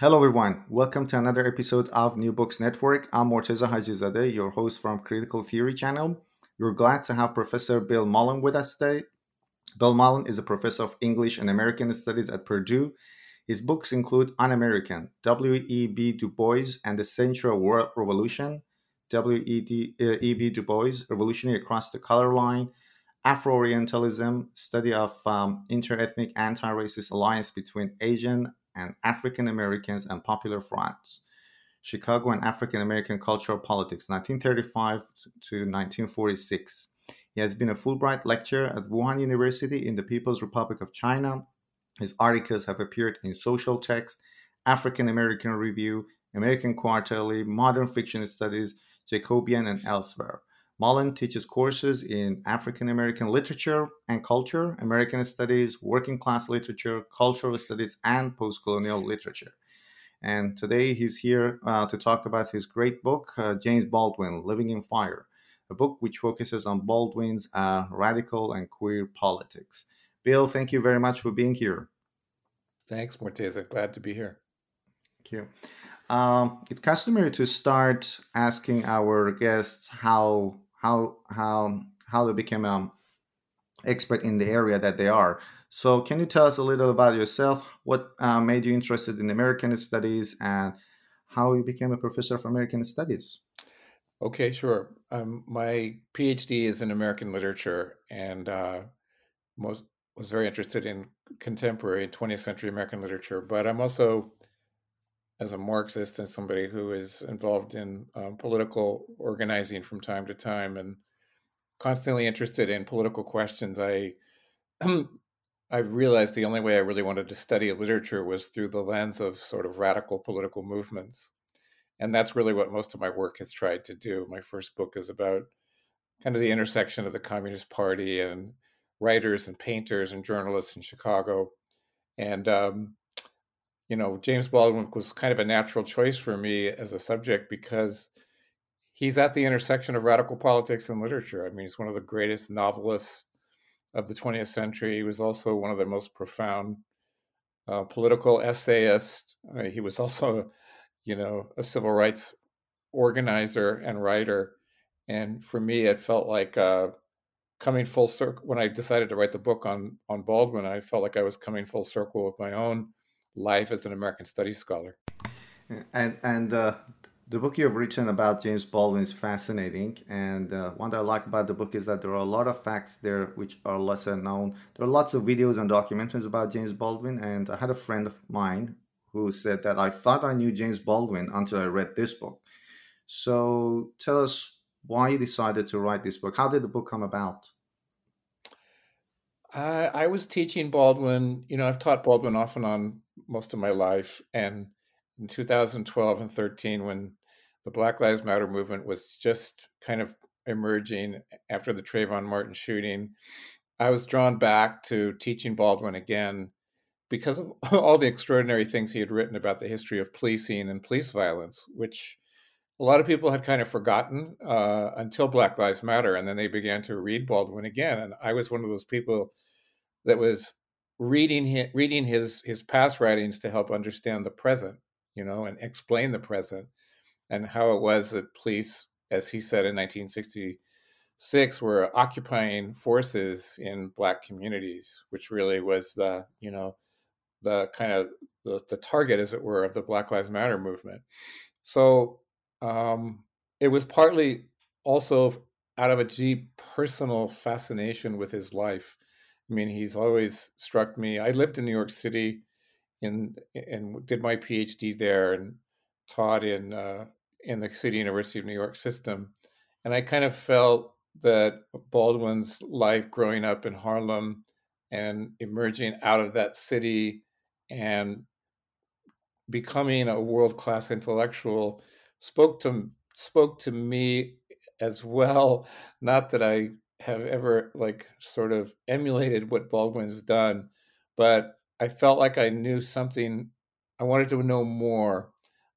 Hello, everyone. Welcome to another episode of New Books Network. I'm Morteza Hajizadeh, your host from Critical Theory Channel. We're glad to have Professor Bill Mullen with us today. Bill Mullen is a professor of English and American Studies at Purdue. His books include Un American, W.E.B. Du Bois and the Central World Revolution, W.E.B. Du Bois, Revolutionary Across the Color Line, Afro Orientalism, study of um, interethnic anti racist alliance between Asian and African Americans and Popular Front, Chicago and African American Cultural Politics, 1935 to 1946. He has been a Fulbright lecturer at Wuhan University in the People's Republic of China. His articles have appeared in Social Text, African American Review, American Quarterly, Modern Fiction Studies, Jacobin, and elsewhere. Mullen teaches courses in African American literature and culture, American studies, working class literature, cultural studies, and post colonial literature. And today he's here uh, to talk about his great book, uh, James Baldwin Living in Fire, a book which focuses on Baldwin's uh, radical and queer politics. Bill, thank you very much for being here. Thanks, Morteza. Glad to be here. Thank you. Um, it's customary to start asking our guests how how how how they became an um, expert in the area that they are. So, can you tell us a little about yourself? What uh, made you interested in American studies, and how you became a professor of American studies? Okay, sure. Um, my PhD is in American literature, and uh, most was very interested in contemporary 20th century American literature. But I'm also as a Marxist and somebody who is involved in um, political organizing from time to time and constantly interested in political questions, I I realized the only way I really wanted to study literature was through the lens of sort of radical political movements. And that's really what most of my work has tried to do. My first book is about kind of the intersection of the Communist Party and writers and painters and journalists in Chicago. And um, you know, James Baldwin was kind of a natural choice for me as a subject because he's at the intersection of radical politics and literature. I mean, he's one of the greatest novelists of the 20th century. He was also one of the most profound uh, political essayists. Uh, he was also, you know, a civil rights organizer and writer. And for me, it felt like uh, coming full circle. When I decided to write the book on on Baldwin, I felt like I was coming full circle with my own life as an American Studies scholar. And and uh, the book you've written about James Baldwin is fascinating. And uh, one that I like about the book is that there are a lot of facts there which are lesser known. There are lots of videos and documentaries about James Baldwin. And I had a friend of mine who said that I thought I knew James Baldwin until I read this book. So tell us why you decided to write this book. How did the book come about? I, I was teaching Baldwin. You know, I've taught Baldwin off and on most of my life. And in 2012 and 13, when the Black Lives Matter movement was just kind of emerging after the Trayvon Martin shooting, I was drawn back to teaching Baldwin again because of all the extraordinary things he had written about the history of policing and police violence, which a lot of people had kind of forgotten uh, until Black Lives Matter, and then they began to read Baldwin again. And I was one of those people that was reading his, reading his his past writings to help understand the present, you know, and explain the present and how it was that police, as he said in 1966, were occupying forces in black communities, which really was the you know the kind of the, the target, as it were, of the Black Lives Matter movement. So um, it was partly also out of a deep personal fascination with his life I mean, he's always struck me. I lived in New York City, in and did my PhD there, and taught in uh, in the City University of New York system, and I kind of felt that Baldwin's life growing up in Harlem and emerging out of that city and becoming a world class intellectual spoke to spoke to me as well. Not that I have ever like sort of emulated what Baldwin's done, but I felt like I knew something. I wanted to know more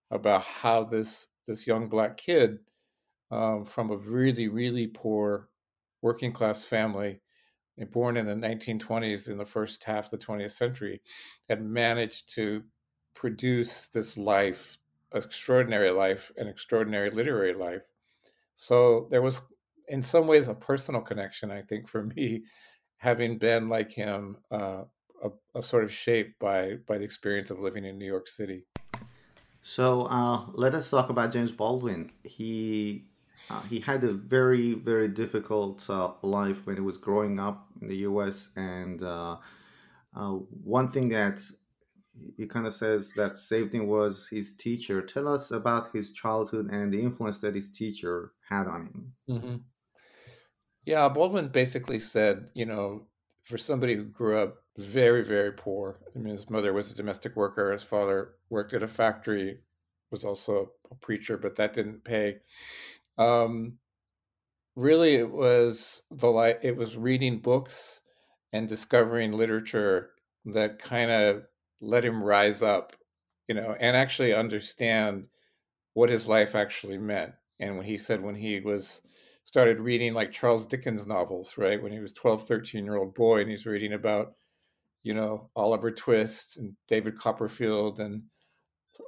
about how this this young black kid um, from a really really poor working class family born in the 1920s in the first half of the 20th century had managed to produce this life extraordinary life an extraordinary literary life so there was in some ways a personal connection i think for me having been like him uh, a, a, sort of shaped by by the experience of living in new york city so uh, let us talk about james baldwin he uh, he had a very, very difficult uh, life when he was growing up in the U.S. And uh, uh, one thing that he kind of says that saved him was his teacher. Tell us about his childhood and the influence that his teacher had on him. Mm-hmm. Yeah, Baldwin basically said, you know, for somebody who grew up very, very poor. I mean, his mother was a domestic worker. His father worked at a factory, was also a preacher, but that didn't pay. Um, really, it was the light. It was reading books and discovering literature that kind of let him rise up, you know, and actually understand what his life actually meant. And when he said when he was started reading like Charles Dickens novels, right, when he was 12, 13 year old boy, and he's reading about, you know, Oliver Twist and David Copperfield and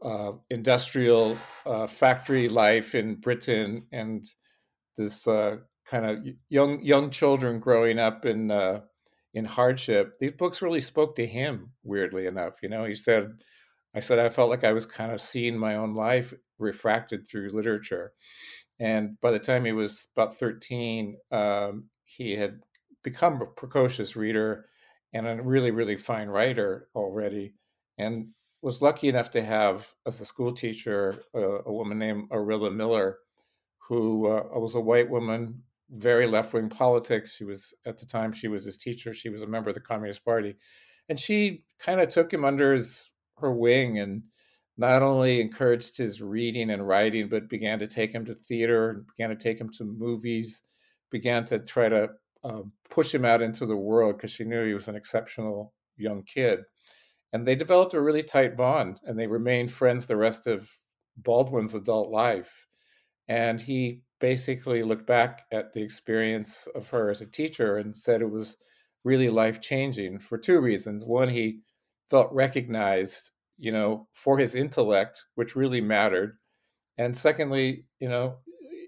uh, industrial uh, factory life in Britain and this uh, kind of young young children growing up in uh, in hardship. These books really spoke to him. Weirdly enough, you know, he said, "I said I felt like I was kind of seeing my own life refracted through literature." And by the time he was about thirteen, um, he had become a precocious reader and a really really fine writer already. And was lucky enough to have as a school teacher a woman named Orilla Miller, who uh, was a white woman, very left wing politics. She was at the time she was his teacher. She was a member of the Communist Party, and she kind of took him under his her wing and not only encouraged his reading and writing, but began to take him to theater, began to take him to movies, began to try to uh, push him out into the world because she knew he was an exceptional young kid and they developed a really tight bond and they remained friends the rest of Baldwin's adult life. And he basically looked back at the experience of her as a teacher and said it was really life changing for two reasons. One, he felt recognized, you know, for his intellect, which really mattered. And secondly, you know,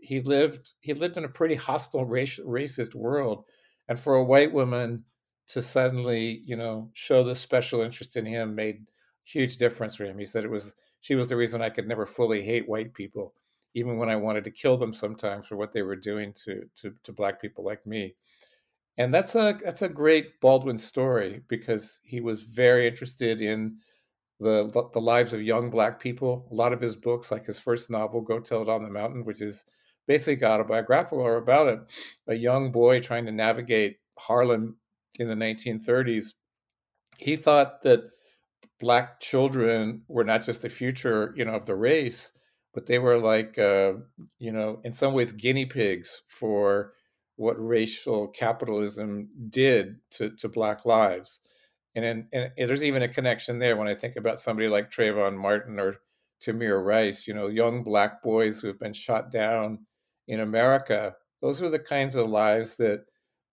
he lived he lived in a pretty hostile race, racist world. And for a white woman to suddenly, you know, show this special interest in him made huge difference for him. He said it was she was the reason I could never fully hate white people, even when I wanted to kill them sometimes for what they were doing to to, to black people like me. And that's a that's a great Baldwin story because he was very interested in the the lives of young black people. A lot of his books, like his first novel, "Go Tell It on the Mountain," which is basically autobiographical or about a, a young boy trying to navigate Harlem in the 1930s, he thought that black children were not just the future, you know, of the race, but they were like, uh, you know, in some ways guinea pigs for what racial capitalism did to, to black lives. And, in, and there's even a connection there when I think about somebody like Trayvon Martin or Tamir Rice, you know, young black boys who have been shot down in America. Those are the kinds of lives that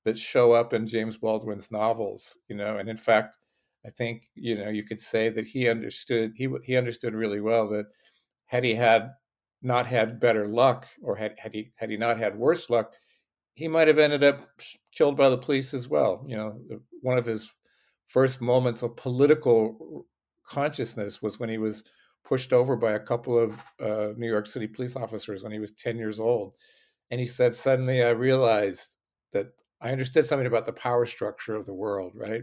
that show up in James Baldwin's novels, you know, and in fact, I think you know you could say that he understood he he understood really well that had he had not had better luck or had had he had he not had worse luck, he might have ended up killed by the police as well. You know, one of his first moments of political consciousness was when he was pushed over by a couple of uh, New York City police officers when he was 10 years old. And he said, Suddenly I realized that I understood something about the power structure of the world, right?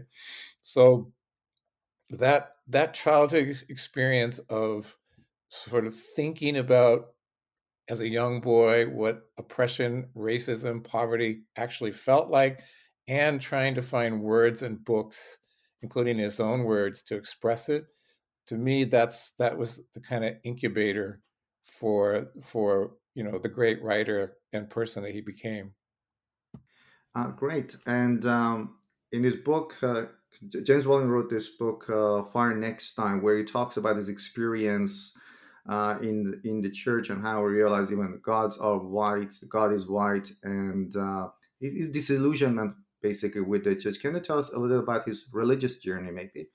So that that childhood experience of sort of thinking about as a young boy what oppression, racism, poverty actually felt like, and trying to find words and books including his own words, to express it. To me, that's that was the kind of incubator for for you know the great writer and person that he became. Uh, great. And um, in his book, uh, James Baldwin wrote this book, uh, Fire Next Time, where he talks about his experience uh, in in the church and how he realized even gods are white, God is white, and uh, his disillusionment basically with the church. Can you tell us a little about his religious journey, maybe?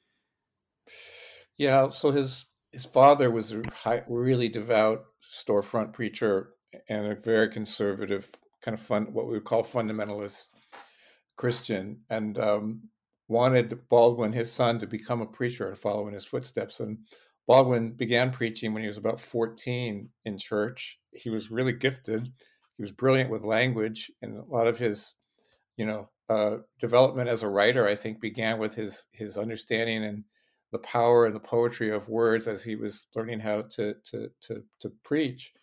Yeah. So his his father was a high, really devout storefront preacher and a very conservative kind of fun, what we would call fundamentalist Christian, and um, wanted Baldwin, his son, to become a preacher and follow in his footsteps. And Baldwin began preaching when he was about 14 in church. He was really gifted. He was brilliant with language, and a lot of his, you know, uh, development as a writer, I think, began with his his understanding and the power and the poetry of words as he was learning how to to to, to preach.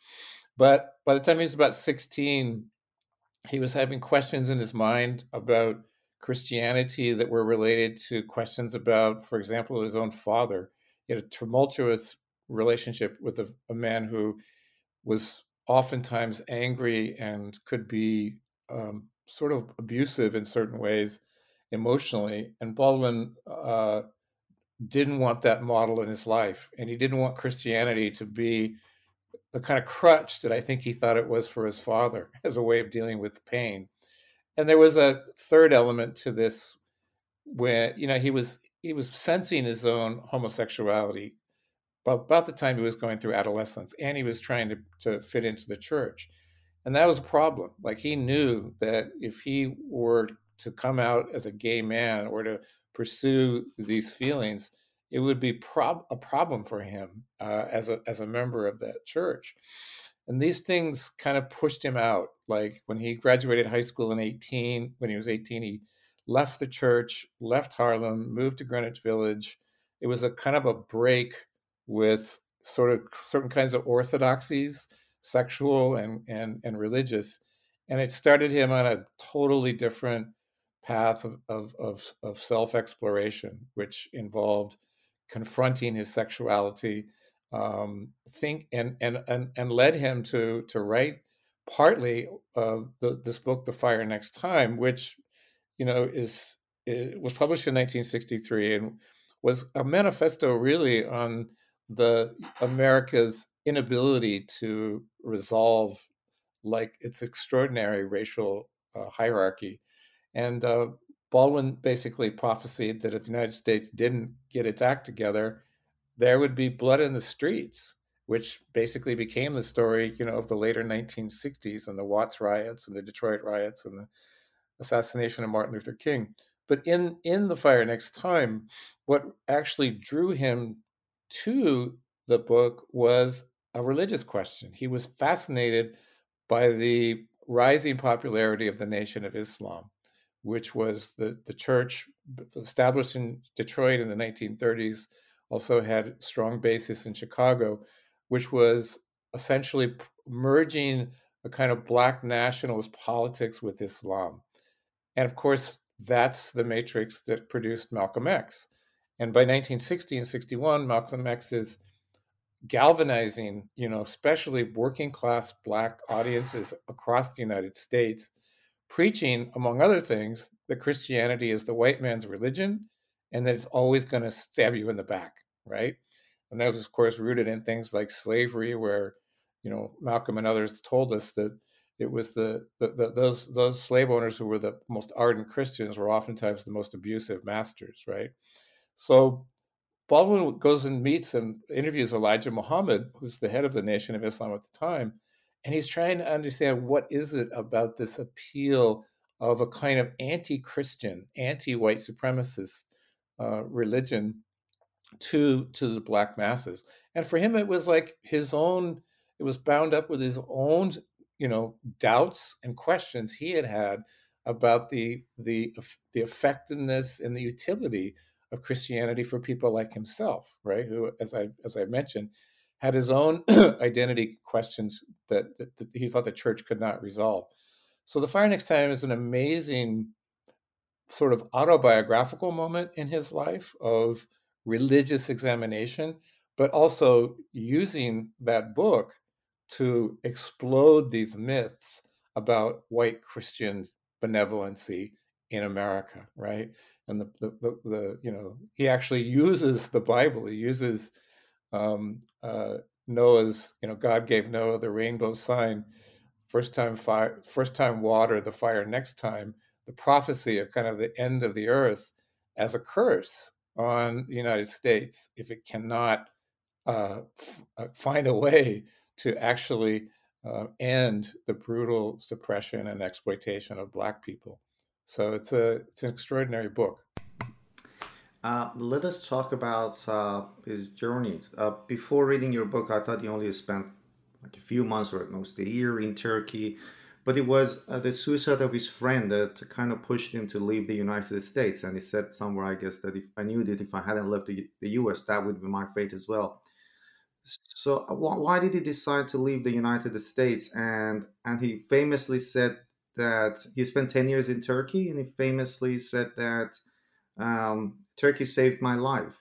But by the time he was about 16, he was having questions in his mind about Christianity that were related to questions about, for example, his own father. He had a tumultuous relationship with a, a man who was oftentimes angry and could be um, sort of abusive in certain ways emotionally. And Baldwin uh, didn't want that model in his life, and he didn't want Christianity to be the kind of crutch that I think he thought it was for his father as a way of dealing with pain. And there was a third element to this where, you know, he was he was sensing his own homosexuality about, about the time he was going through adolescence and he was trying to, to fit into the church. And that was a problem. Like he knew that if he were to come out as a gay man or to pursue these feelings, it would be prob- a problem for him uh, as a as a member of that church. And these things kind of pushed him out. Like when he graduated high school in 18, when he was 18, he left the church, left Harlem, moved to Greenwich Village. It was a kind of a break with sort of certain kinds of orthodoxies, sexual and and and religious, and it started him on a totally different path of of of, of self exploration, which involved confronting his sexuality, um, think and and and and led him to to write partly uh, the, this book, The Fire Next Time, which you know is, is was published in 1963 and was a manifesto really on the America's inability to resolve like its extraordinary racial uh, hierarchy and uh, Baldwin basically prophesied that if the United States didn't get its act together, there would be blood in the streets, which basically became the story, you know, of the later 1960s and the Watts riots and the Detroit riots and the assassination of Martin Luther King. But in in the fire next time, what actually drew him to the book was a religious question. He was fascinated by the rising popularity of the Nation of Islam which was the, the church established in Detroit in the 1930s, also had strong basis in Chicago, which was essentially merging a kind of black nationalist politics with Islam. And of course, that's the matrix that produced Malcolm X. And by 1960 and 61, Malcolm X is galvanizing, you know, especially working class black audiences across the United States preaching, among other things, that Christianity is the white man's religion and that it's always going to stab you in the back, right? And that was, of course, rooted in things like slavery, where you know Malcolm and others told us that it was the, the, the, those those slave owners who were the most ardent Christians were oftentimes the most abusive masters, right? So Baldwin goes and meets and interviews Elijah Muhammad, who's the head of the Nation of Islam at the time, and he's trying to understand what is it about this appeal of a kind of anti-christian anti-white supremacist uh, religion to to the black masses. And for him it was like his own it was bound up with his own you know doubts and questions he had had about the the the effectiveness and the utility of christianity for people like himself right who as i as i mentioned had his own identity questions that, that, that, he thought the church could not resolve. So the fire next time is an amazing sort of autobiographical moment in his life of religious examination, but also using that book to explode these myths about white Christian benevolency in America, right? And the, the, the, the you know, he actually uses the Bible, he uses um, uh, Noah's, you know, God gave Noah the rainbow sign, first time fire, first time water, the fire next time, the prophecy of kind of the end of the earth as a curse on the United States if it cannot uh, f- uh, find a way to actually uh, end the brutal suppression and exploitation of Black people. So it's a it's an extraordinary book. Uh, let us talk about uh, his journeys. Uh, before reading your book, I thought you only spent like a few months or at most a year in Turkey, but it was uh, the suicide of his friend that kind of pushed him to leave the United States. And he said somewhere, I guess, that if I knew that if I hadn't left the, the U.S., that would be my fate as well. So uh, why did he decide to leave the United States? And and he famously said that he spent ten years in Turkey, and he famously said that um, Turkey saved my life.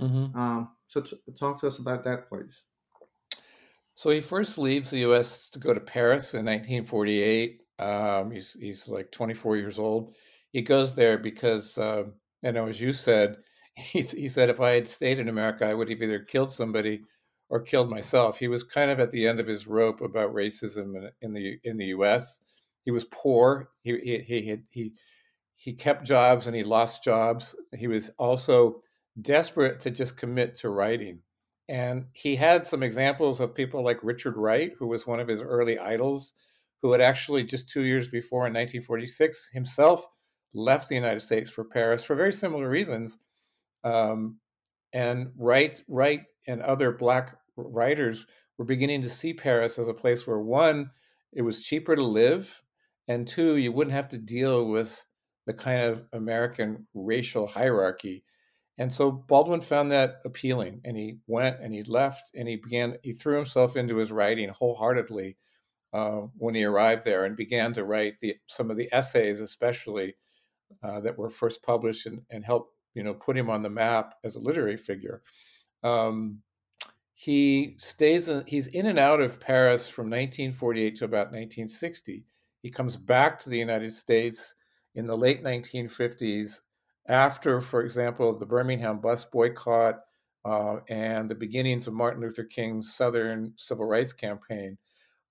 Mm-hmm. Um, so t- talk to us about that, please. So he first leaves the U.S. to go to Paris in 1948. Um, he's he's like 24 years old. He goes there because, uh, you know, as you said, he, he said if I had stayed in America, I would have either killed somebody or killed myself. He was kind of at the end of his rope about racism in, in the in the U.S. He was poor. He he he he, he kept jobs and he lost jobs. He was also desperate to just commit to writing. And he had some examples of people like Richard Wright, who was one of his early idols, who had actually just two years before in 1946 himself left the United States for Paris for very similar reasons. Um, and Wright, Wright, and other Black writers were beginning to see Paris as a place where one, it was cheaper to live, and two, you wouldn't have to deal with the kind of American racial hierarchy. And so Baldwin found that appealing, and he went and he left and he began, he threw himself into his writing wholeheartedly uh, when he arrived there and began to write the, some of the essays, especially uh, that were first published and, and helped, you know, put him on the map as a literary figure. Um, he stays in, he's in and out of Paris from 1948 to about 1960. He comes back to the United States in the late 1950s after, for example, the Birmingham bus boycott uh, and the beginnings of Martin Luther King's Southern Civil Rights Campaign.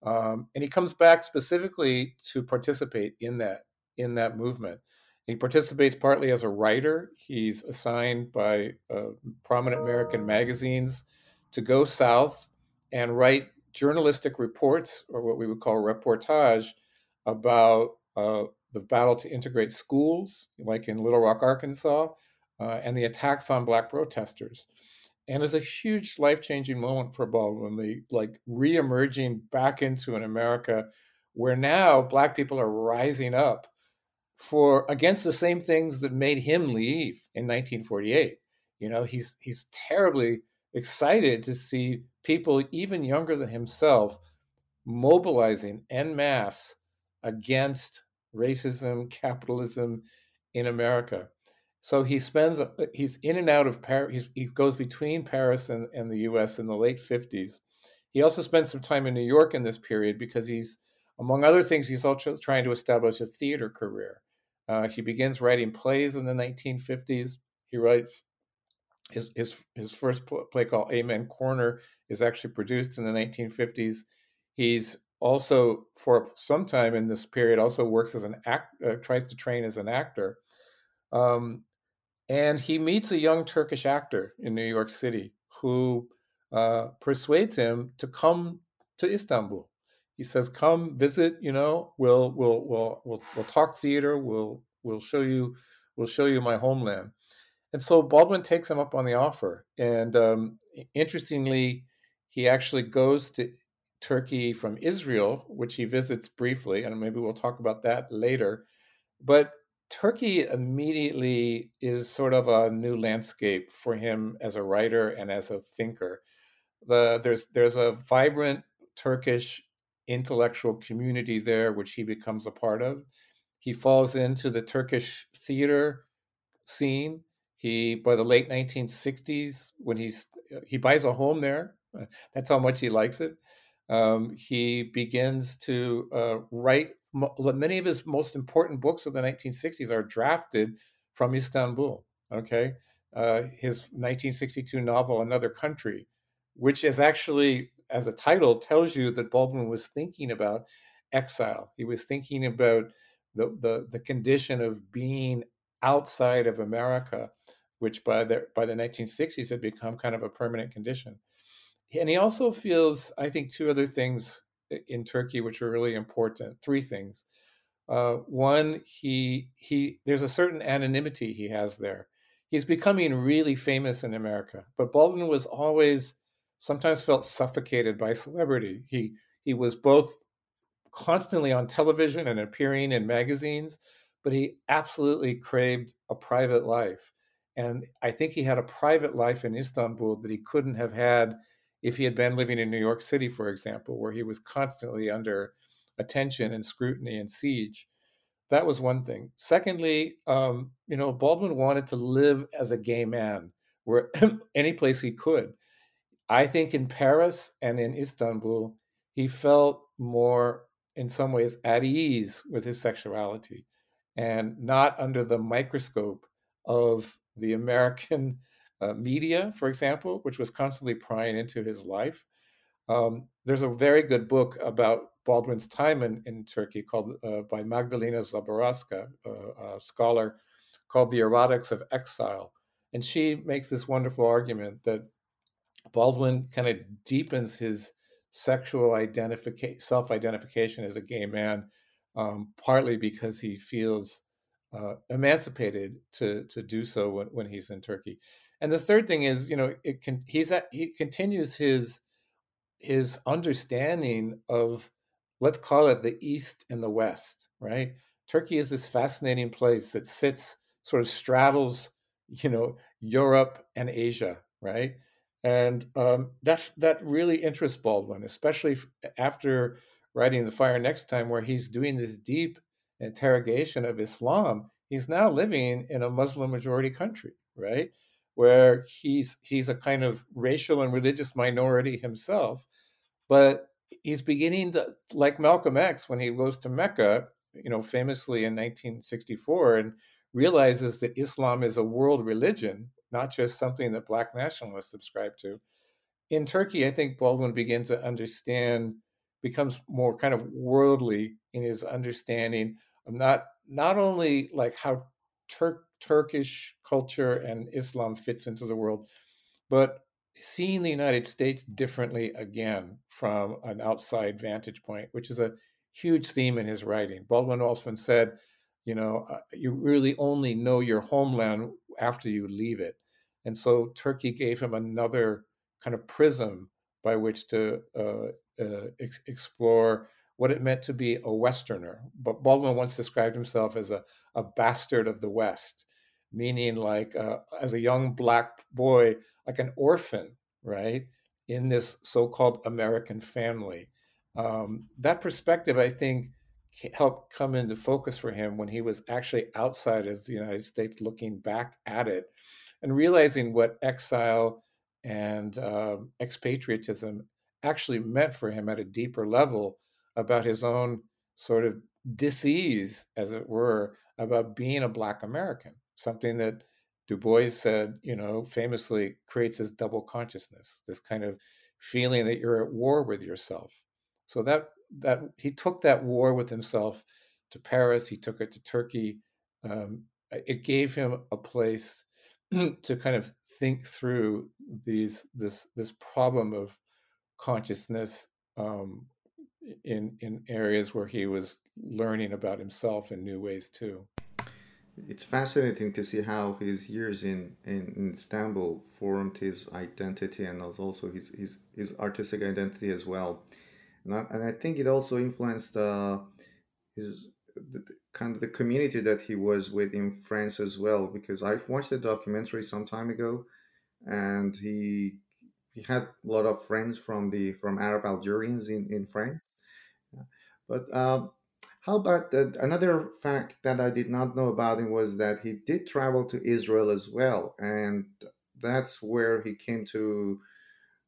Um, and he comes back specifically to participate in that in that movement. He participates partly as a writer. He's assigned by uh, prominent American magazines to go south and write journalistic reports, or what we would call reportage, about uh, the battle to integrate schools, like in Little Rock, Arkansas, uh, and the attacks on Black protesters. And it's a huge life changing moment for Baldwin, the like re-emerging back into an America where now Black people are rising up for against the same things that made him leave in 1948. You know, he's he's terribly excited to see people even younger than himself mobilizing en masse against racism, capitalism in America. So he spends, he's in and out of Paris, he goes between Paris and, and the US in the late 50s. He also spends some time in New York in this period because he's, among other things, he's also trying to establish a theater career. Uh, he begins writing plays in the 1950s. He writes his his his first play called Amen Corner is actually produced in the 1950s. He's also for some time in this period also works as an act uh, tries to train as an actor. Um, and he meets a young Turkish actor in New York City who uh, persuades him to come to Istanbul. He says, "Come visit. You know, we'll we'll we'll we'll, we'll talk theater. We'll we'll show you we'll show you my homeland." And so Baldwin takes him up on the offer. And um, interestingly, he actually goes to Turkey from Israel, which he visits briefly, and maybe we'll talk about that later. But Turkey immediately is sort of a new landscape for him as a writer and as a thinker. The, there's there's a vibrant Turkish intellectual community there, which he becomes a part of. he falls into the Turkish theater scene. He by the late 1960s, when he's he buys a home there, that's how much he likes it. Um, he begins to uh, write many of his most important books of the 1960s are drafted from Istanbul. Okay, uh, his 1962 novel Another Country, which is actually as a title tells you that Baldwin was thinking about exile. He was thinking about the the, the condition of being outside of America, which by the by the 1960s had become kind of a permanent condition. And he also feels, I think, two other things in Turkey which are really important. Three things. Uh, one, he he there's a certain anonymity he has there. He's becoming really famous in America, but Baldwin was always sometimes felt suffocated by celebrity. He he was both constantly on television and appearing in magazines, but he absolutely craved a private life. And I think he had a private life in Istanbul that he couldn't have had if he had been living in New York City, for example, where he was constantly under attention and scrutiny and siege. That was one thing. Secondly, um, you know, Baldwin wanted to live as a gay man where any place he could. I think in Paris and in Istanbul, he felt more, in some ways, at ease with his sexuality and not under the microscope of the American uh, media, for example, which was constantly prying into his life. Um, there's a very good book about Baldwin's time in, in Turkey called uh, by Magdalena Zaborowska, uh, a scholar, called The Erotics of Exile. And she makes this wonderful argument that Baldwin kind of deepens his sexual identification, self-identification as a gay man, um, partly because he feels uh, emancipated to to do so when, when he's in Turkey. And the third thing is, you know, it can he's at, he continues his his understanding of let's call it the East and the West, right? Turkey is this fascinating place that sits sort of straddles, you know, Europe and Asia, right? And um, that that really interests Baldwin, especially after writing *The Fire Next Time*, where he's doing this deep interrogation of Islam. He's now living in a Muslim majority country, right? Where he's he's a kind of racial and religious minority himself, but he's beginning to like Malcolm X when he goes to Mecca, you know, famously in 1964, and realizes that Islam is a world religion, not just something that black nationalists subscribe to. In Turkey, I think Baldwin begins to understand, becomes more kind of worldly in his understanding of not not only like how Turk Turkish culture and Islam fits into the world, but seeing the United States differently again from an outside vantage point, which is a huge theme in his writing. Baldwin often said, you know, uh, you really only know your homeland after you leave it. And so Turkey gave him another kind of prism by which to uh, uh, ex- explore what it meant to be a Westerner. But Baldwin once described himself as a, a bastard of the West meaning like uh, as a young black boy, like an orphan, right, in this so-called American family. Um, that perspective, I think, helped come into focus for him when he was actually outside of the United States, looking back at it and realizing what exile and uh, expatriatism actually meant for him at a deeper level about his own sort of disease, as it were, about being a Black American something that Du Bois said, you know, famously creates this double consciousness, this kind of feeling that you're at war with yourself. So that that he took that war with himself to Paris. He took it to Turkey. Um, it gave him a place to kind of think through these this this problem of consciousness um, in in areas where he was learning about himself in new ways too it's fascinating to see how his years in, in, in Istanbul formed his identity and also his, his, his artistic identity as well. And I, and I think it also influenced uh, his the, kind of the community that he was with in France as well. Because I watched a documentary some time ago, and he he had a lot of friends from the from Arab Algerians in in France. But uh, How about? Another fact that I did not know about him was that he did travel to Israel as well, and that's where he came to.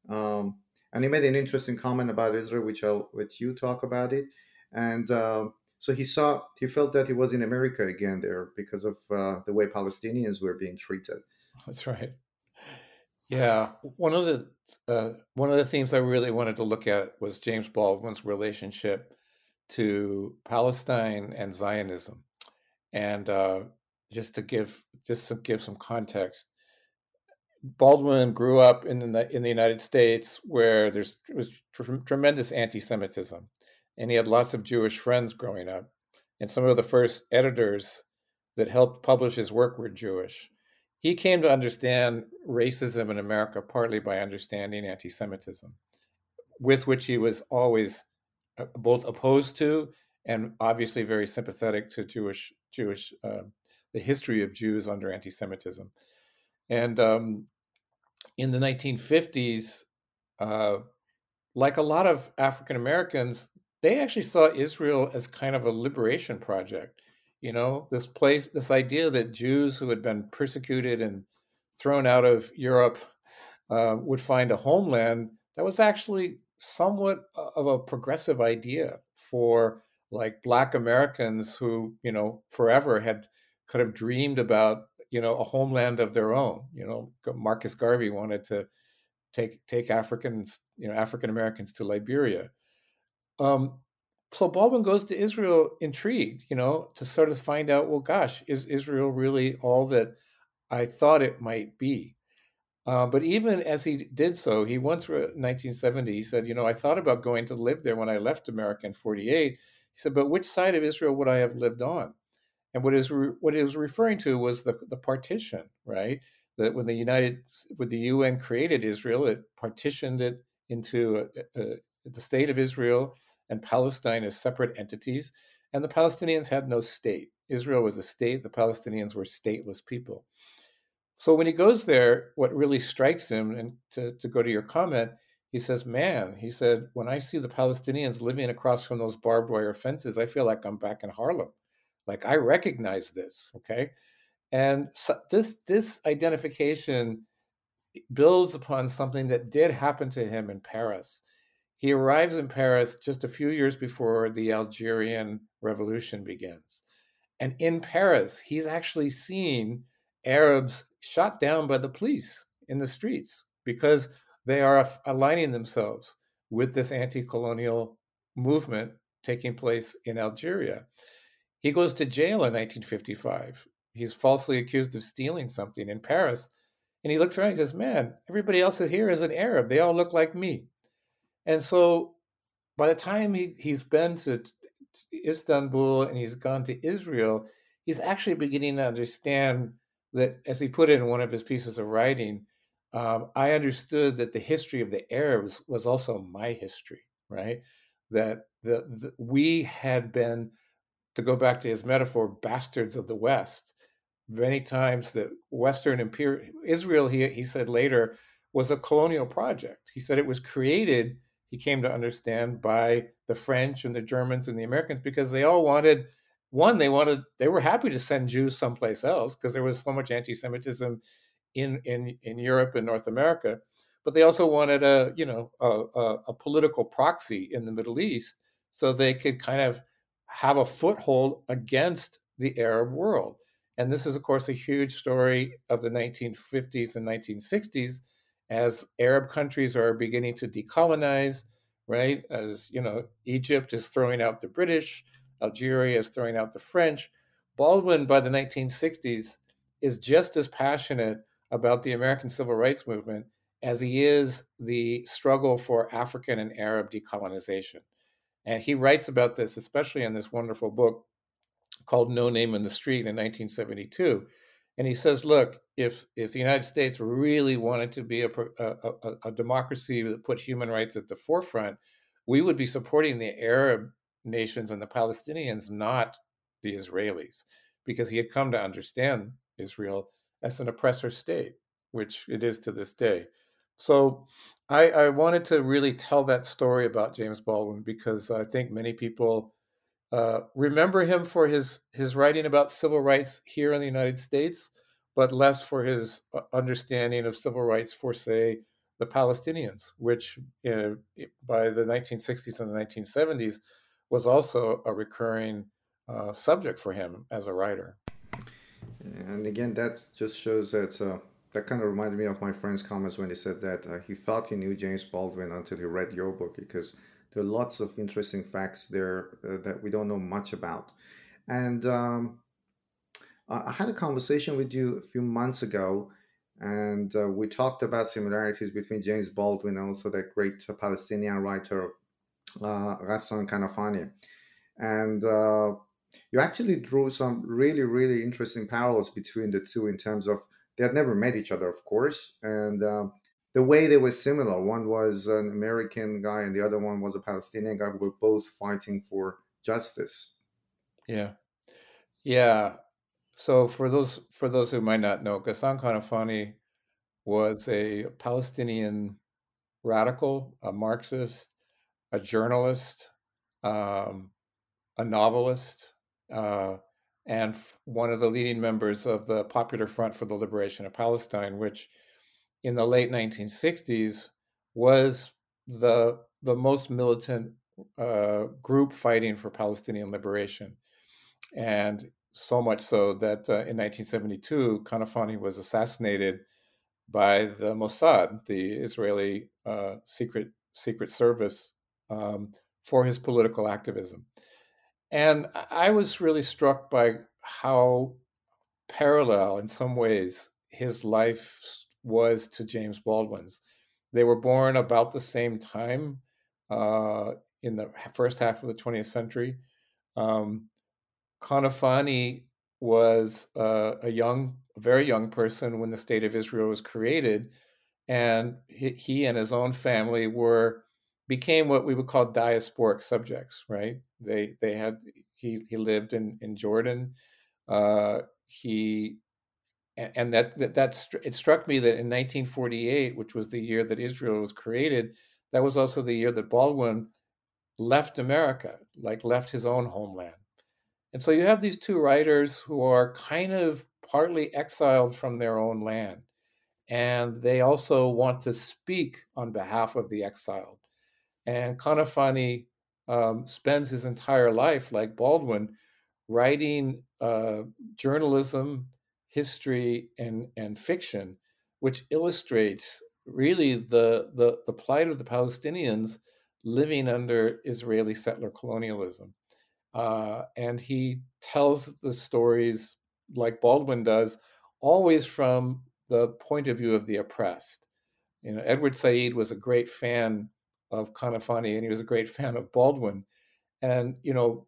Um, and he made an interesting comment about Israel, which I'll let you talk about it. And uh, so he saw, he felt that he was in America again there because of uh, the way Palestinians were being treated. That's right. Yeah, one of the uh, one of the themes I really wanted to look at was James Baldwin's relationship to Palestine and Zionism, and uh, just to give just to give some context, Baldwin grew up in the in the United States where there's was tr- tremendous anti-Semitism, and he had lots of Jewish friends growing up, and some of the first editors that helped publish his work were Jewish. He came to understand racism in America partly by understanding anti-Semitism, with which he was always both opposed to and obviously very sympathetic to Jewish Jewish uh, the history of Jews under anti-Semitism, and um, in the 1950s, uh, like a lot of African Americans, they actually saw Israel as kind of a liberation project. You know, this place, this idea that Jews who had been persecuted and thrown out of Europe uh, would find a homeland that was actually somewhat of a progressive idea for like black americans who you know forever had kind of dreamed about you know a homeland of their own. You know marcus garvey wanted to take take africans you know african americans to liberia. Um, so baldwin goes to israel intrigued you know to sort of find out well gosh is israel really all that i thought it might be uh, but even as he did so, he once, in 1970, he said, You know, I thought about going to live there when I left America in 48. He said, But which side of Israel would I have lived on? And what is re- what he was referring to was the, the partition, right? That when the United, when the UN created Israel, it partitioned it into a, a, the state of Israel and Palestine as separate entities. And the Palestinians had no state. Israel was a state, the Palestinians were stateless people. So when he goes there, what really strikes him, and to, to go to your comment, he says, Man, he said, when I see the Palestinians living across from those barbed wire fences, I feel like I'm back in Harlem. Like I recognize this, okay? And so this this identification builds upon something that did happen to him in Paris. He arrives in Paris just a few years before the Algerian Revolution begins. And in Paris, he's actually seen Arabs shot down by the police in the streets because they are aligning themselves with this anti colonial movement taking place in Algeria. He goes to jail in 1955. He's falsely accused of stealing something in Paris. And he looks around and says, Man, everybody else here is an Arab. They all look like me. And so by the time he, he's been to Istanbul and he's gone to Israel, he's actually beginning to understand that, as he put it in one of his pieces of writing, um, I understood that the history of the Arabs was also my history, right? That the, the, we had been, to go back to his metaphor, bastards of the West. Many times that Western imperial Israel, he, he said later, was a colonial project. He said it was created, he came to understand, by the French and the Germans and the Americans because they all wanted one they wanted they were happy to send jews someplace else because there was so much anti-semitism in in in europe and north america but they also wanted a you know a, a, a political proxy in the middle east so they could kind of have a foothold against the arab world. And this is of course a huge story of the 1950s and 1960s as arab countries are beginning to decolonize right? As you know egypt is throwing out the british Algeria is throwing out the French. Baldwin, by the 1960s, is just as passionate about the American Civil Rights Movement as he is the struggle for African and Arab decolonization. And he writes about this, especially in this wonderful book called No Name in the Street in 1972. And he says, look, if, if the United States really wanted to be a, a, a, a democracy that put human rights at the forefront, we would be supporting the Arab nations and the Palestinians, not the Israelis, because he had come to understand Israel as an oppressor state, which it is to this day. So I, I wanted to really tell that story about James Baldwin because I think many people uh, remember him for his his writing about civil rights here in the United States, but less for his uh, understanding of civil rights for, say, the Palestinians, which uh, by the 1960s and the 1970s was also a recurring uh, subject for him as a writer. And again, that just shows that uh, that kind of reminded me of my friend's comments when he said that uh, he thought he knew James Baldwin until he read your book because there are lots of interesting facts there uh, that we don't know much about. And um, I had a conversation with you a few months ago, and uh, we talked about similarities between James Baldwin and also that great Palestinian writer uh, Ghassan Kanafani. And uh, you actually drew some really, really interesting parallels between the two in terms of they had never met each other, of course, and uh, the way they were similar. One was an American guy, and the other one was a Palestinian guy. were both fighting for justice. Yeah, yeah. So for those for those who might not know, Ghassan Kanafani was a Palestinian radical, a Marxist, a journalist, um, a novelist, uh, and one of the leading members of the Popular Front for the Liberation of Palestine, which in the late 1960s was the the most militant uh, group fighting for Palestinian liberation, and so much so that uh, in 1972, Kanafani was assassinated by the Mossad, the Israeli uh, secret secret service, um, for his political activism. And I was really struck by how parallel, in some ways, his life was to James Baldwin's. They were born about the same time uh, in the first half of the 20th century. Um, Kanafani was uh, a young, very young person when the state of Israel was created, and he, he and his own family were became what we would call diasporic subjects, right? They they had he he lived in in Jordan. Uh, he and that that, that it struck me that in 1948, which was the year that Israel was created, that was also the year that Baldwin left America, like left his own homeland. And so you have these two writers who are kind of partly exiled from their own land. And they also want to speak on behalf of the exiled. And Kanafani um, spends his entire life, like Baldwin, writing uh, journalism, history, and, and fiction, which illustrates really the, the, the plight of the Palestinians living under Israeli settler colonialism. Uh, and he tells the stories like Baldwin does, always from the point of view of the oppressed. You know, Edward Said was a great fan of Kanafani, and he was a great fan of Baldwin. And you know,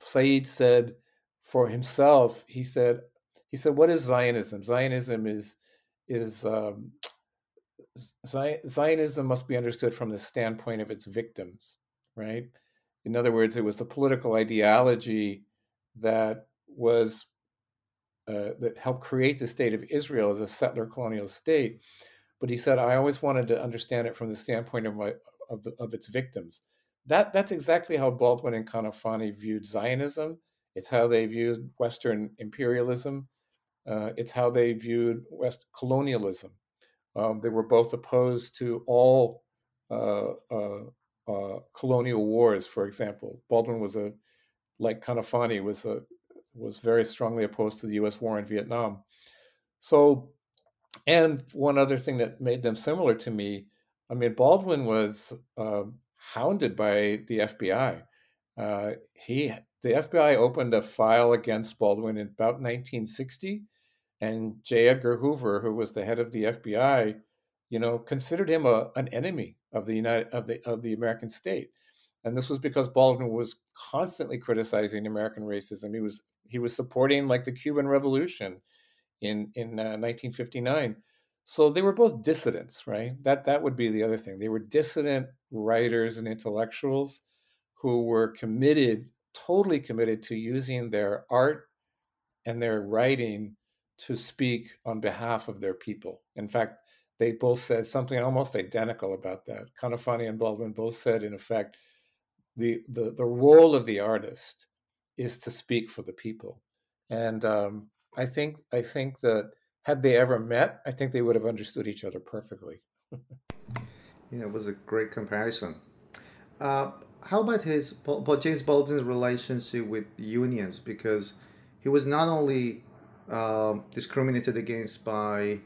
Said said for himself, he said, he said, "What is Zionism? Zionism is is um, Zionism must be understood from the standpoint of its victims, right? In other words, it was a political ideology that was uh, that helped create the state of Israel as a settler colonial state. But he said, I always wanted to understand it from the standpoint of my of, the, of its victims. That that's exactly how Baldwin and Kanafani viewed Zionism. It's how they viewed Western imperialism. Uh, it's how they viewed West colonialism. Um, they were both opposed to all uh, uh, uh colonial wars. For example, Baldwin was a like Kanafani was a was very strongly opposed to the U.S. war in Vietnam. So, and one other thing that made them similar to me I mean, Baldwin was uh, hounded by the FBI. Uh, he the FBI opened a file against Baldwin in about 1960, and J. Edgar Hoover, who was the head of the FBI, you know, considered him a, an enemy of the United of the of the American state, and this was because Baldwin was constantly criticizing American racism. He was he was supporting like the Cuban Revolution in in uh, 1959 so they were both dissidents right? That that would be the other thing. They were dissident writers and intellectuals who were committed totally committed to using their art and their writing to speak on behalf of their people. In fact they both said something almost identical about that. Kanafani and Baldwin both said in effect the, the the role of the artist is to speak for the people. And um, I think I think that had they ever met, I think they would have understood each other perfectly. yeah, it was a great comparison. Uh, how about his James Baldwin's relationship with unions? Because he was not only uh, discriminated against by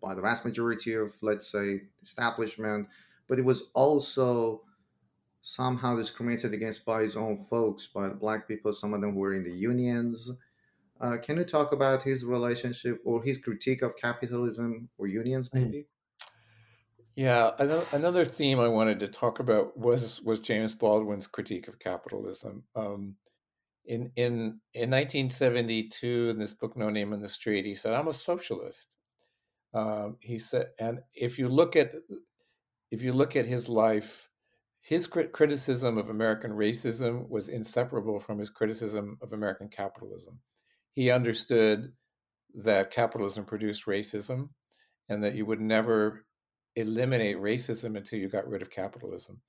by the vast majority of, let's say, establishment, but it was also somehow discriminated against by his own folks, by the black people. Some of them were in the unions. Uh, can you talk about his relationship or his critique of capitalism or unions, hmm. maybe? Yeah, another theme I wanted to talk about was was James Baldwin's critique of capitalism. Um, in in in 1972, in this book No Name in the Street, he said, "I'm a socialist." Um, he said, and if you look at if you look at his life, his criticism of American racism was inseparable from his criticism of American capitalism. He understood that capitalism produced racism, and that you would never eliminate racism until you got rid of capitalism.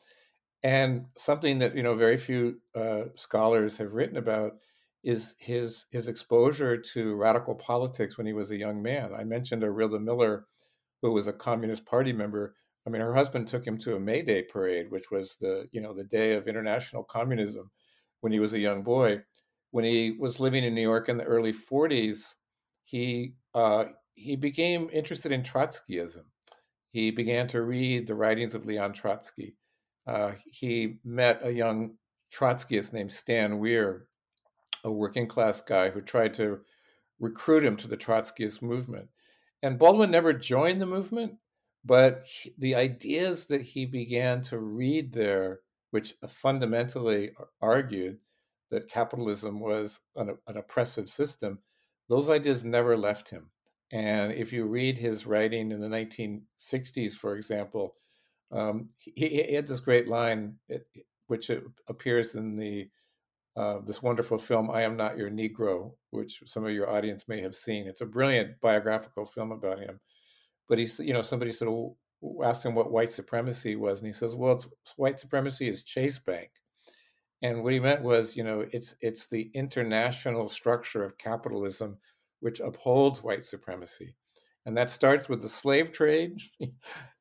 And something that you know very few uh, scholars have written about is his his exposure to radical politics when he was a young man. I mentioned Orilla Miller, who was a Communist Party member. I mean, her husband took him to a May Day parade, which was the you know the day of international communism, when he was a young boy. When he was living in New York in the early 40s, he uh, he became interested in Trotskyism. He began to read the writings of Leon Trotsky. Uh, he met a young Trotskyist named Stan Weir, a working class guy who tried to recruit him to the Trotskyist movement. And Baldwin never joined the movement, but he, the ideas that he began to read there, which fundamentally argued that capitalism was an, an oppressive system, those ideas never left him. And if you read his writing in the 1960s, for example, um, he, he, had this great line, which appears in the uh, this wonderful film, I Am Not Your Negro, which some of your audience may have seen. It's a brilliant biographical film about him. But he's, you know, somebody said, well, asked him what white supremacy was, and he says, well, white supremacy is Chase Bank. And what he meant was, you know, it's it's the international structure of capitalism which upholds white supremacy. And that starts with the slave trade,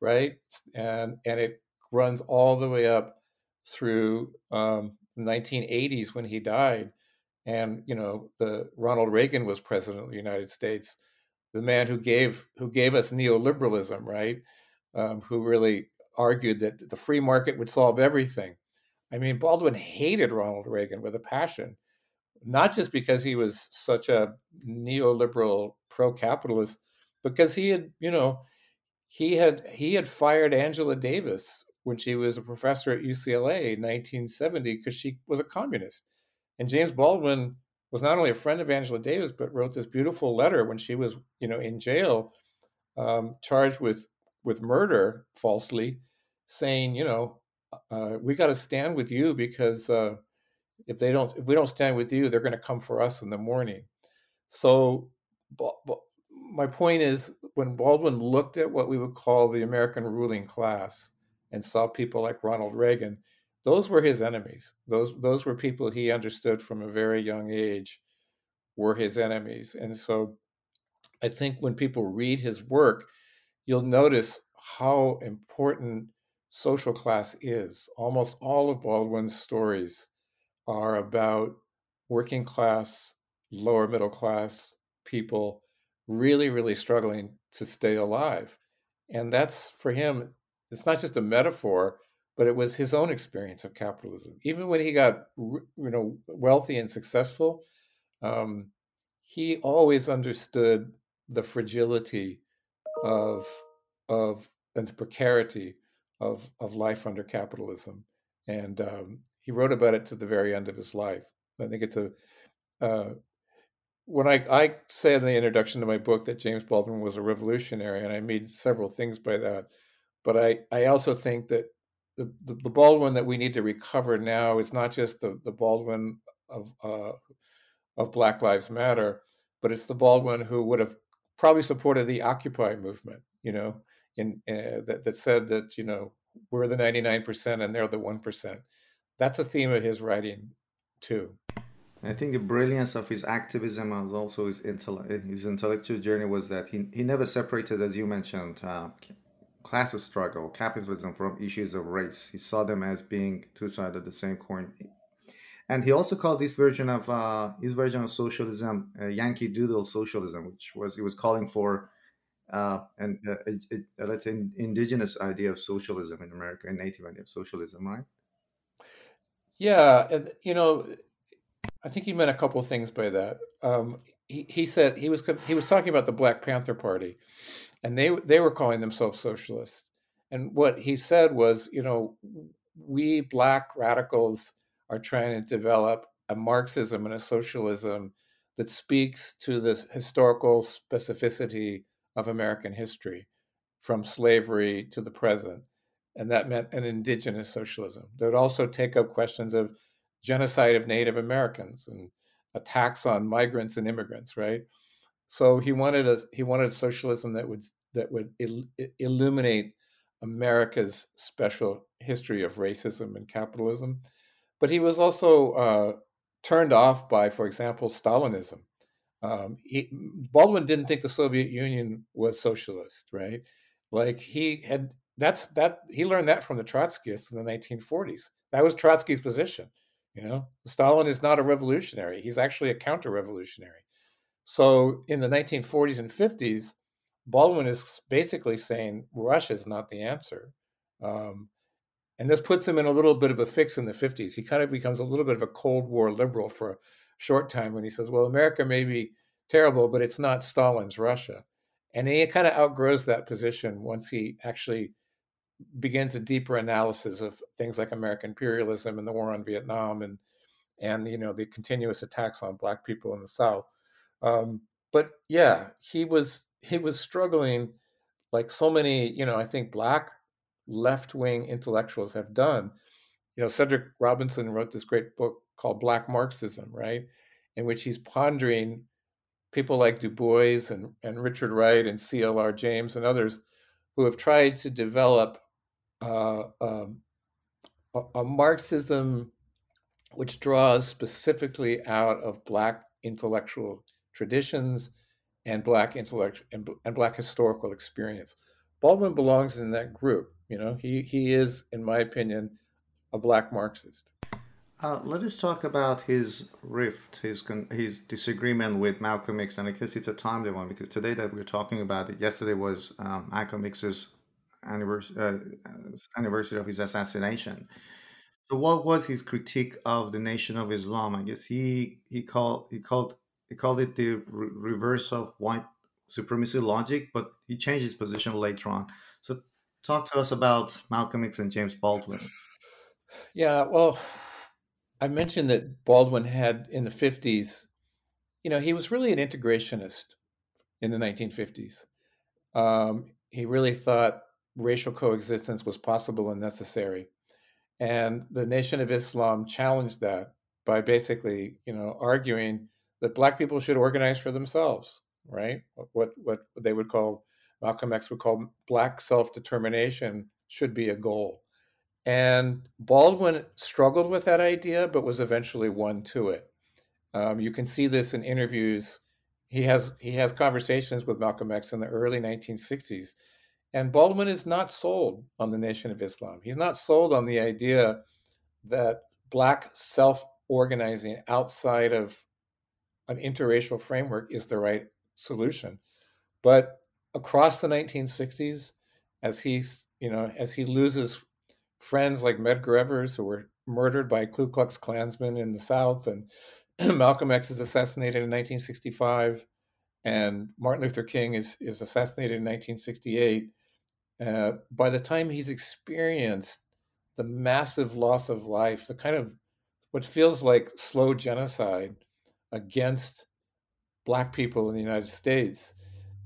right? And and it runs all the way up through um, the 1980s when he died. And you know, the Ronald Reagan was president of the United States, the man who gave who gave us neoliberalism, right? Um, who really argued that the free market would solve everything. I mean, Baldwin hated Ronald Reagan with a passion not just because he was such a neoliberal pro-capitalist, because he had, you know, he had he had fired Angela Davis when she was a professor at UCLA in 1970 because she was a communist. And James Baldwin was not only a friend of Angela Davis, but wrote this beautiful letter when she was, you know, in jail, um, charged with with murder falsely, saying, you know, uh, we got to stand with you because uh, if they don't, if we don't stand with you, they're going to come for us in the morning. So, my point is, when Baldwin looked at what we would call the American ruling class and saw people like Ronald Reagan, those were his enemies. Those those were people he understood from a very young age were his enemies. And so, I think when people read his work, you'll notice how important social class is. Almost all of Baldwin's stories are about working class, lower middle class people really, really struggling to stay alive. And that's for him, it's not just a metaphor, but it was his own experience of capitalism. Even when he got, you know, wealthy and successful, um, he always understood the fragility of of and the precarity of of life under capitalism. And um, he wrote about it to the very end of his life. I think it's a uh, when I, I say in the introduction to my book that James Baldwin was a revolutionary, and I mean several things by that, but I, I also think that the, the, the Baldwin that we need to recover now is not just the, the Baldwin of uh, of Black Lives Matter, but it's the Baldwin who would have probably supported the Occupy movement, you know, in uh, that that said that you know we're the ninety nine percent and they're the one percent that's a theme of his writing too. I think the brilliance of his activism and also his, intellect, his intellectual journey was that he, he never separated, as you mentioned, uh, class struggle, capitalism from issues of race. He saw them as being two sides of the same coin. And he also called this version of uh, his version of socialism uh, Yankee Doodle socialism, which was he was calling for uh, an a, a, a, let's say indigenous idea of socialism in America, a native idea of socialism, right? Yeah, and you know, I think he meant a couple of things by that. Um, he, he said he was he was talking about the Black Panther Party, and they they were calling themselves socialists. And what he said was, you know, we black radicals are trying to develop a Marxism and a socialism that speaks to the historical specificity of American history, from slavery to the present. And that meant an indigenous socialism. They would also take up questions of genocide of Native Americans and attacks on migrants and immigrants, right? So he wanted a he wanted socialism that would that would il- illuminate America's special history of racism and capitalism. But he was also uh, turned off by, for example, Stalinism. Um, he, Baldwin didn't think the Soviet Union was socialist, right? Like he had that's that he learned that from the Trotskyists in the 1940s. That was Trotsky's position. You know, Stalin is not a revolutionary; he's actually a counter-revolutionary. So in the 1940s and 50s, Baldwin is basically saying Russia is not the answer. Um, and this puts him in a little bit of a fix in the 50s. He kind of becomes a little bit of a Cold War liberal for short time when he says, well, America may be terrible, but it's not Stalin's Russia. And he kind of outgrows that position once he actually begins a deeper analysis of things like American imperialism and the war on Vietnam and and you know the continuous attacks on black people in the South. Um, but yeah, he was he was struggling like so many, you know, I think black left wing intellectuals have done. You know, Cedric Robinson wrote this great book called Black Marxism, right? In which he's pondering people like Du Bois and, and Richard Wright and C.L.R. James and others who have tried to develop uh, um, a, Marxism which draws specifically out of Black intellectual traditions and black intellect and, and black historical experience. Baldwin belongs in that group. You know, he he is, in my opinion, a black Marxist. Uh, let us talk about his rift, his his disagreement with Malcolm X, and I guess it's a timely one because today that we're talking about it, yesterday was um, Malcolm X's anniversary, uh, anniversary of his assassination. So, what was his critique of the Nation of Islam? I guess he he called he called he called it the re- reverse of white supremacy logic, but he changed his position later on. So, talk to us about Malcolm X and James Baldwin. Yeah, well, I mentioned that Baldwin had in the 50s, you know, he was really an integrationist in the 1950s. Um, he really thought racial coexistence was possible and necessary. And the Nation of Islam challenged that by basically, you know, arguing that black people should organize for themselves, right? What what they would call Malcolm X would call black self-determination should be a goal. And Baldwin struggled with that idea, but was eventually won to it. Um, you can see this in interviews. He has he has conversations with Malcolm X in the early 1960s, and Baldwin is not sold on the Nation of Islam. He's not sold on the idea that black self-organizing outside of an interracial framework is the right solution. But across the 1960s, as he's you know as he loses friends like Medgar Evers who were murdered by Ku Klux Klansmen in the South, and Malcolm X is assassinated in 1965, and Martin Luther King is is assassinated in 1968. Uh, by the time he's experienced the massive loss of life, the kind of what feels like slow genocide against black people in the United States,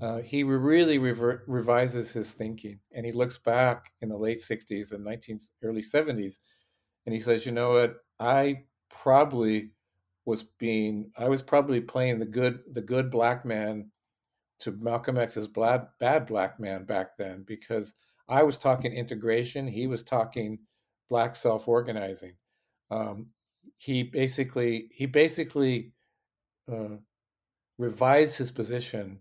uh, he really rever- revises his thinking and he looks back in the late 60s and 19 early 70s and he says you know what? I probably was being i was probably playing the good the good black man to malcolm x's bad, bad black man back then because i was talking integration he was talking black self-organizing. Um, he basically he basically uh, revised his position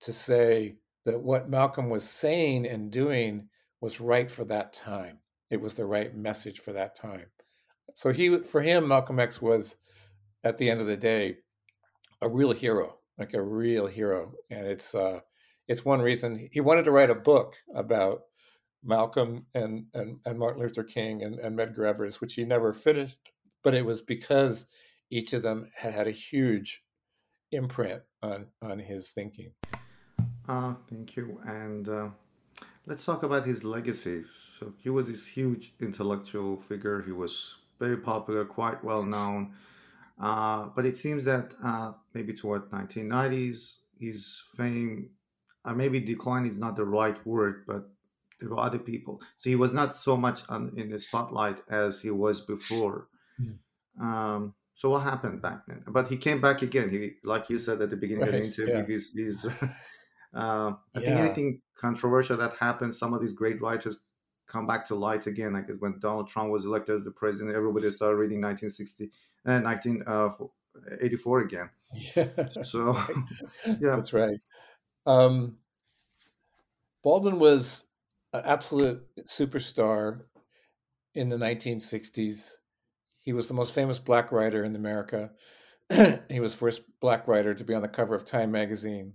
to say that what Malcolm was saying and doing was right for that time. It was the right message for that time. So he, for him, Malcolm X was, at the end of the day, a real hero, like a real hero, and it's uh, it's one reason he wanted to write a book about Malcolm and and, and Martin Luther King and, and Medgar Evers, which he never finished, but it was because each of them had had a huge imprint on on his thinking. Uh, thank you. And uh, let's talk about his legacy. So he was this huge intellectual figure. He was very popular, quite well known. Uh, but it seems that uh, maybe toward 1990s, his fame, uh, maybe decline is not the right word, but there were other people. So he was not so much on, in the spotlight as he was before. Mm. Um, so what happened back then? But he came back again. He, like you said at the beginning right. of the interview, yeah. he's, he's uh, I yeah. think anything controversial that happens, some of these great writers come back to light again. Like when Donald Trump was elected as the president, everybody started reading 1960 and uh, 1984 uh, again. Yeah. So, yeah, that's right. Um, Baldwin was an absolute superstar in the 1960s. He was the most famous black writer in America. he was first black writer to be on the cover of Time magazine.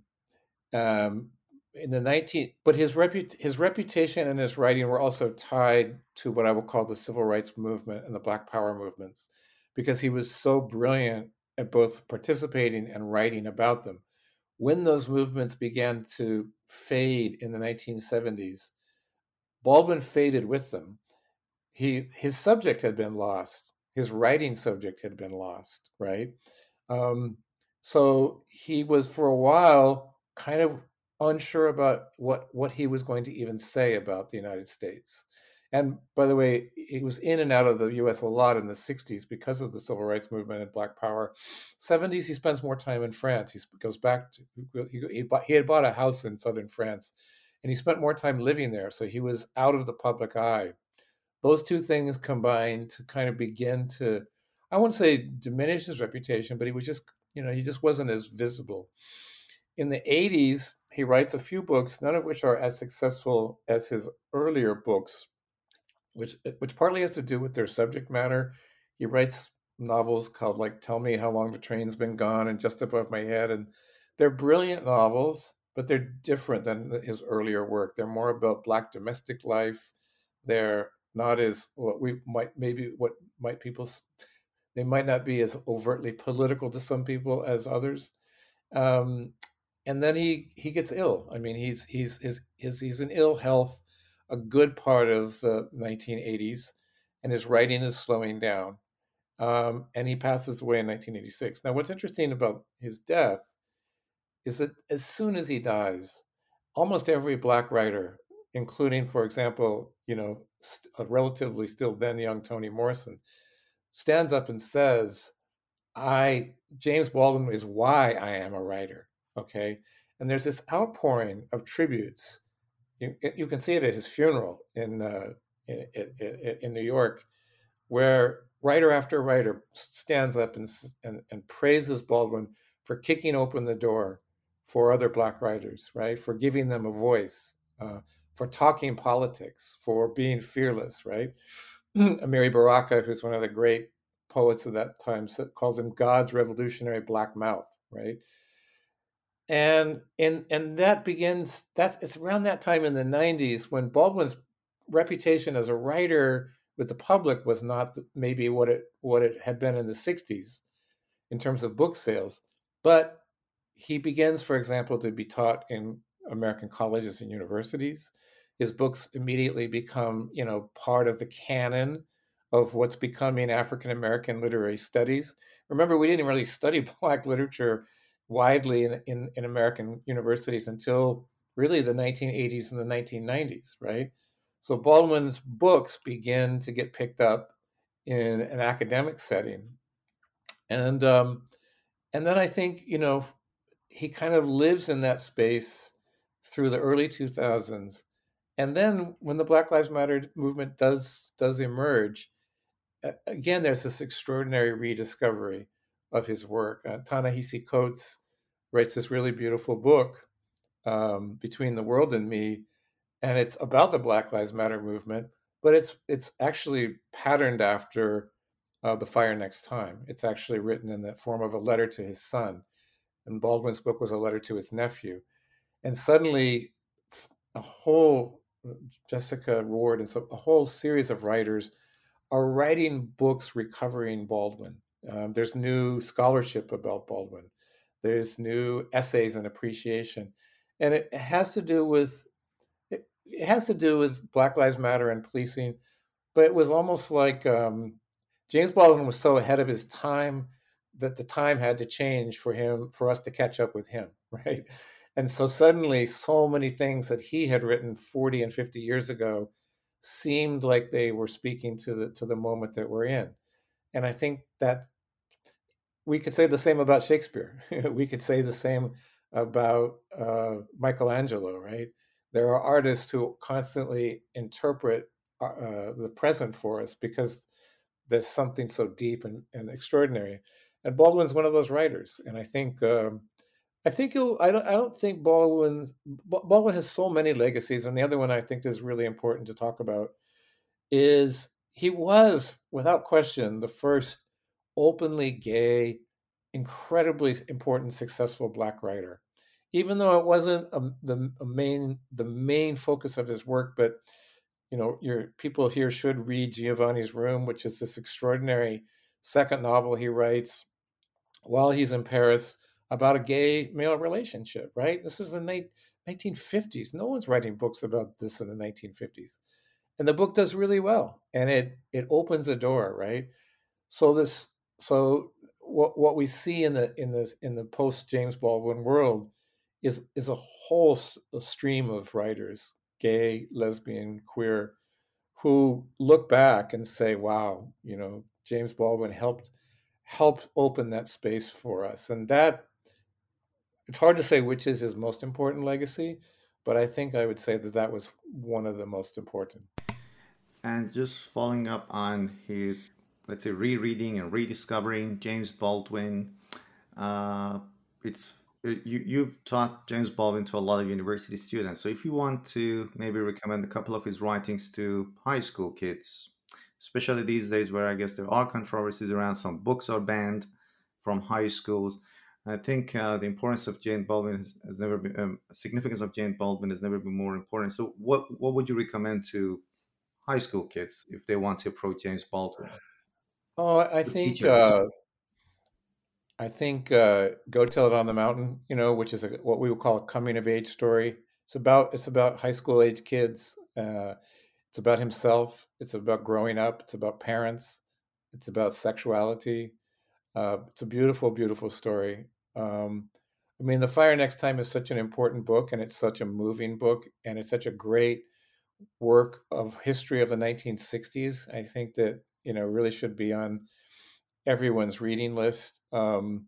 Um, in the 19 but his his reputation and his writing were also tied to what I will call the civil rights movement and the black power movements because he was so brilliant at both participating and writing about them. When those movements began to fade in the 1970s Baldwin faded with them. He his subject had been lost. His writing subject had been lost right? Um, so he was for a while kind of unsure about what what he was going to even say about the United States. And by the way, he was in and out of the U.S. a lot in the '60s because of the civil rights movement and Black Power. '70s, he spends more time in France. He goes back to he, he, bought, he had bought a house in southern France, and he spent more time living there. So he was out of the public eye. Those two things combined to kind of begin to, I wouldn't say diminish his reputation, but he was just you know he just wasn't as visible. In the 80s, he writes a few books, none of which are as successful as his earlier books, which which partly has to do with their subject matter. He writes novels called like "Tell Me How Long the Train's Been Gone" and "Just Above My Head," and they're brilliant novels, but they're different than his earlier work. They're more about black domestic life. They're not as what we might maybe what might people they might not be as overtly political to some people as others. Um, and then he he gets ill. I mean, he's he's his, his he's in ill health a good part of the 1980s, and his writing is slowing down. Um, and he passes away in 1986. Now, what's interesting about his death is that as soon as he dies, almost every black writer, including, for example, you know, a relatively still then young Toni Morrison, stands up and says, "I James Baldwin is why I am a writer." Okay. And there's this outpouring of tributes. You, you can see it at his funeral in, uh, in, in, in New York, where writer after writer stands up and, and, and praises Baldwin for kicking open the door for other Black writers, right? For giving them a voice, uh, for talking politics, for being fearless, right? Amiri Baraka, who's one of the great poets of that time, calls him God's revolutionary black mouth, right? And and and that begins that's it's around that time in the 90s when baldwin's reputation as a writer with the public was not maybe what it what it had been in the 60s in terms of book sales but he begins for example to be taught in american colleges and universities. His books immediately become you know part of the canon of what's becoming african american literary studies. Remember we didn't really study black literature widely in, in, in American universities until really the 1980s and the 1990s, right? So Baldwin's books begin to get picked up in an academic setting, and um, and then I think you know he kind of lives in that space through the early 2000s, and then when the Black Lives Matter movement does does emerge, again, there's this extraordinary rediscovery of his work. Uh, Ta-Nehisi Coates writes this really beautiful book, um, Between the World and Me, and it's about the Black Lives Matter movement, but it's it's actually patterned after uh, the fire next time. It's actually written in the form of a letter to his son, and Baldwin's book was a letter to his nephew, and suddenly a whole Jesmyn Ward and so a whole series of writers are writing books recovering Baldwin. Um, there's new scholarship about Baldwin. There's new essays and appreciation, and it has to do with it, has to do with Black Lives Matter and policing. But it was almost like um, James Baldwin was so ahead of his time that the time had to change for him for us to catch up with him, right? And so suddenly, so many things that he had written 40 and 50 years ago seemed like they were speaking to the to the moment that we're in. And I think that we could say the same about Shakespeare. we could say the same about uh, Michelangelo, right? There are artists who constantly interpret uh, uh, the present for us because there's something so deep and, and extraordinary. And Baldwin's one of those writers. And I think um, I think I don't. I don't think Baldwin. Baldwin has so many legacies, and the other one I think is really important to talk about is he was, without question, the first openly gay, incredibly important, successful black writer. Even though it wasn't a, the a main the main focus of his work, but you know, your people here should read Giovanni's Room, which is this extraordinary second novel he writes while he's in Paris about a gay male relationship, right? This is the 1950s. No one's writing books about this in the 1950s. And the book does really well and it it opens a door, right? So this so what what we see in the in the in the post James Baldwin world is is a whole stream of writers, gay, lesbian, queer, who look back and say, "Wow, you know, James Baldwin helped helped open that space for us," and that it's hard to say which is his most important legacy, but I think I would say that that was one of the most important. And just following up on his, let's say, rereading and rediscovering James Baldwin, uh, it's uh, you you've taught James Baldwin to a lot of university students. So if you want to maybe recommend a couple of his writings to high school kids, especially these days where I guess there are controversies around some books are banned from high schools. I think uh, the importance of Jane Baldwin has, has never been um, significance of Jane Baldwin has never been more important. So, what what would you recommend to high school kids if they want to approach James Baldwin? Oh, I think uh, I think uh, "Go Tell It on the Mountain," you know, which is a, what we would call a coming of age story. It's about it's about high school age kids. Uh, it's about himself. It's about growing up. It's about parents. It's about sexuality. Uh, it's a beautiful, beautiful story. Um, I mean, The Fire Next Time is such an important book, and it's such a moving book, and it's such a great work of history of the 1960s. I think that you know really should be on everyone's reading list. Um,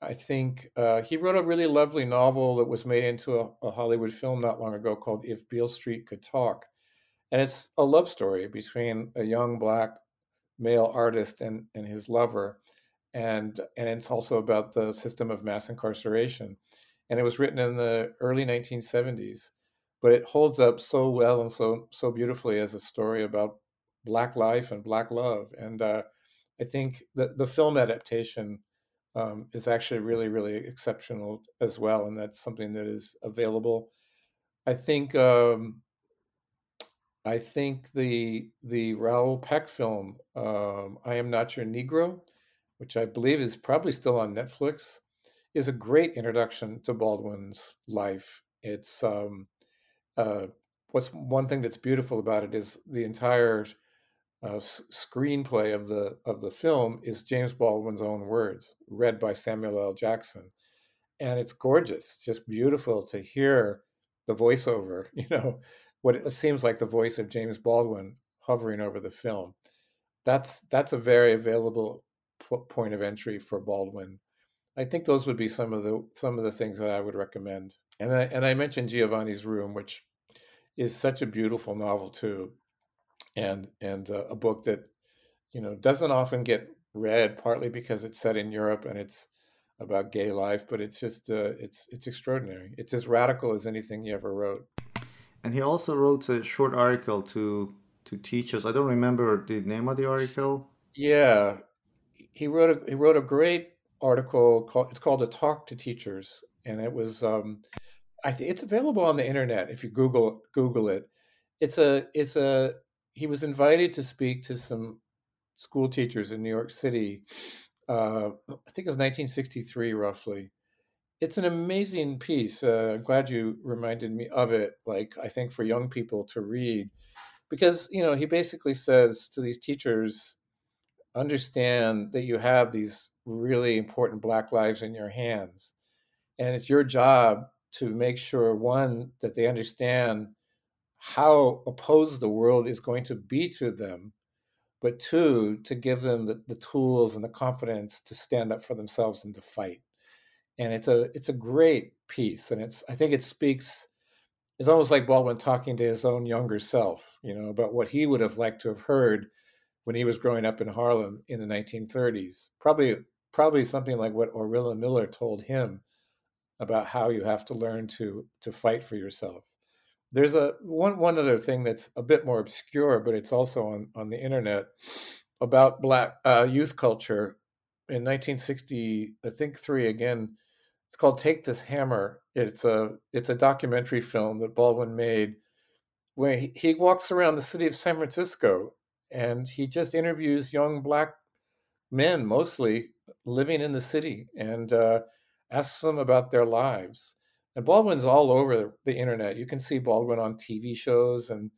I think uh, he wrote a really lovely novel that was made into a, a, Hollywood film not long ago called "If Beale Street Could Talk," and it's a love story between a young black male artist and and his lover and and it's also about the system of mass incarceration. And it was written in the early 1970s, but it holds up so well and so so beautifully as a story about black life and black love. And uh, I think the the film adaptation um, is actually really really exceptional as well, and that's something that is available. I think um, I think the the Raoul Peck film, um, "I Am Not Your Negro," which I believe is probably still on Netflix, is a great introduction to Baldwin's life. It's um, uh, what's one thing that's beautiful about it is the entire uh, screenplay of the of the film is James Baldwin's own words, read by Samuel L. Jackson, and it's gorgeous. It's just beautiful to hear the voiceover. You know, what it seems like the voice of James Baldwin hovering over the film. That's that's a very available point of entry for Baldwin. I think those would be some of the some of the things that I would recommend. And I, and I mentioned Giovanni's Room, which is such a beautiful novel too, and and uh, a book that you know, doesn't often get read, partly because it's set in Europe and it's about gay life, but it's just uh, it's it's extraordinary. It's as radical as anything he ever wrote. And he also wrote a short article to to teach us. I don't remember the name of the article. Yeah, he wrote a he wrote a great article called it's called a talk to teachers, and it was um, I think it's available on the internet if you Google Google it. It's a it's a he was invited to speak to some school teachers in New York City. Uh, I think it was 1963, roughly. It's an amazing piece. Uh, I'm glad you reminded me of it. Like I think for young people to read, because you know he basically says to these teachers, understand that you have these really important Black lives in your hands, and it's your job to make sure one that they understand how opposed the world is going to be to them but two, to give them the, the tools and the confidence to stand up for themselves and to fight. And it's a it's a great piece, and it's I think it speaks. It's almost like Baldwin talking to his own younger self, you know, about what he would have liked to have heard when he was growing up in Harlem in the 1930s. Probably probably something like what Orilla Miller told him about how you have to learn to to fight for yourself. There's a one one other thing that's a bit more obscure, but it's also on on the internet about black uh, youth culture in 1960. I think three again. It's called "Take This Hammer." It's a it's a documentary film that Baldwin made, where he, he walks around the city of San Francisco and he just interviews young black men, mostly living in the city, and uh, asks them about their lives and Baldwin's all over the internet. You can see Baldwin on TV shows and,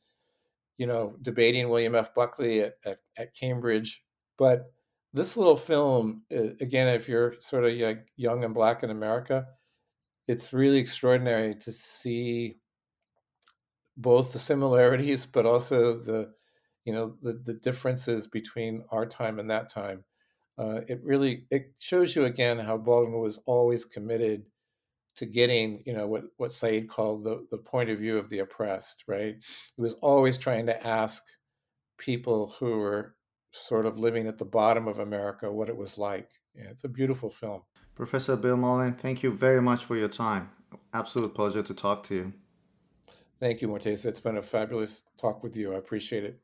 you know, debating William F. Buckley at, at, at Cambridge. But this little film, again, if you're sort of young and black in America, it's really extraordinary to see both the similarities, but also the, you know, the, the differences between our time and that time. Uh, it really it shows you again how Baldwin was always committed to getting, you know, what, what Said called the, the point of view of the oppressed, right? He was always trying to ask people who were sort of living at the bottom of America what it was like. Yeah, it's a beautiful film. Professor Bill Mullen, thank you very much for your time. Absolute pleasure to talk to you. Thank you, Morteza. It's been a fabulous talk with you. I appreciate it.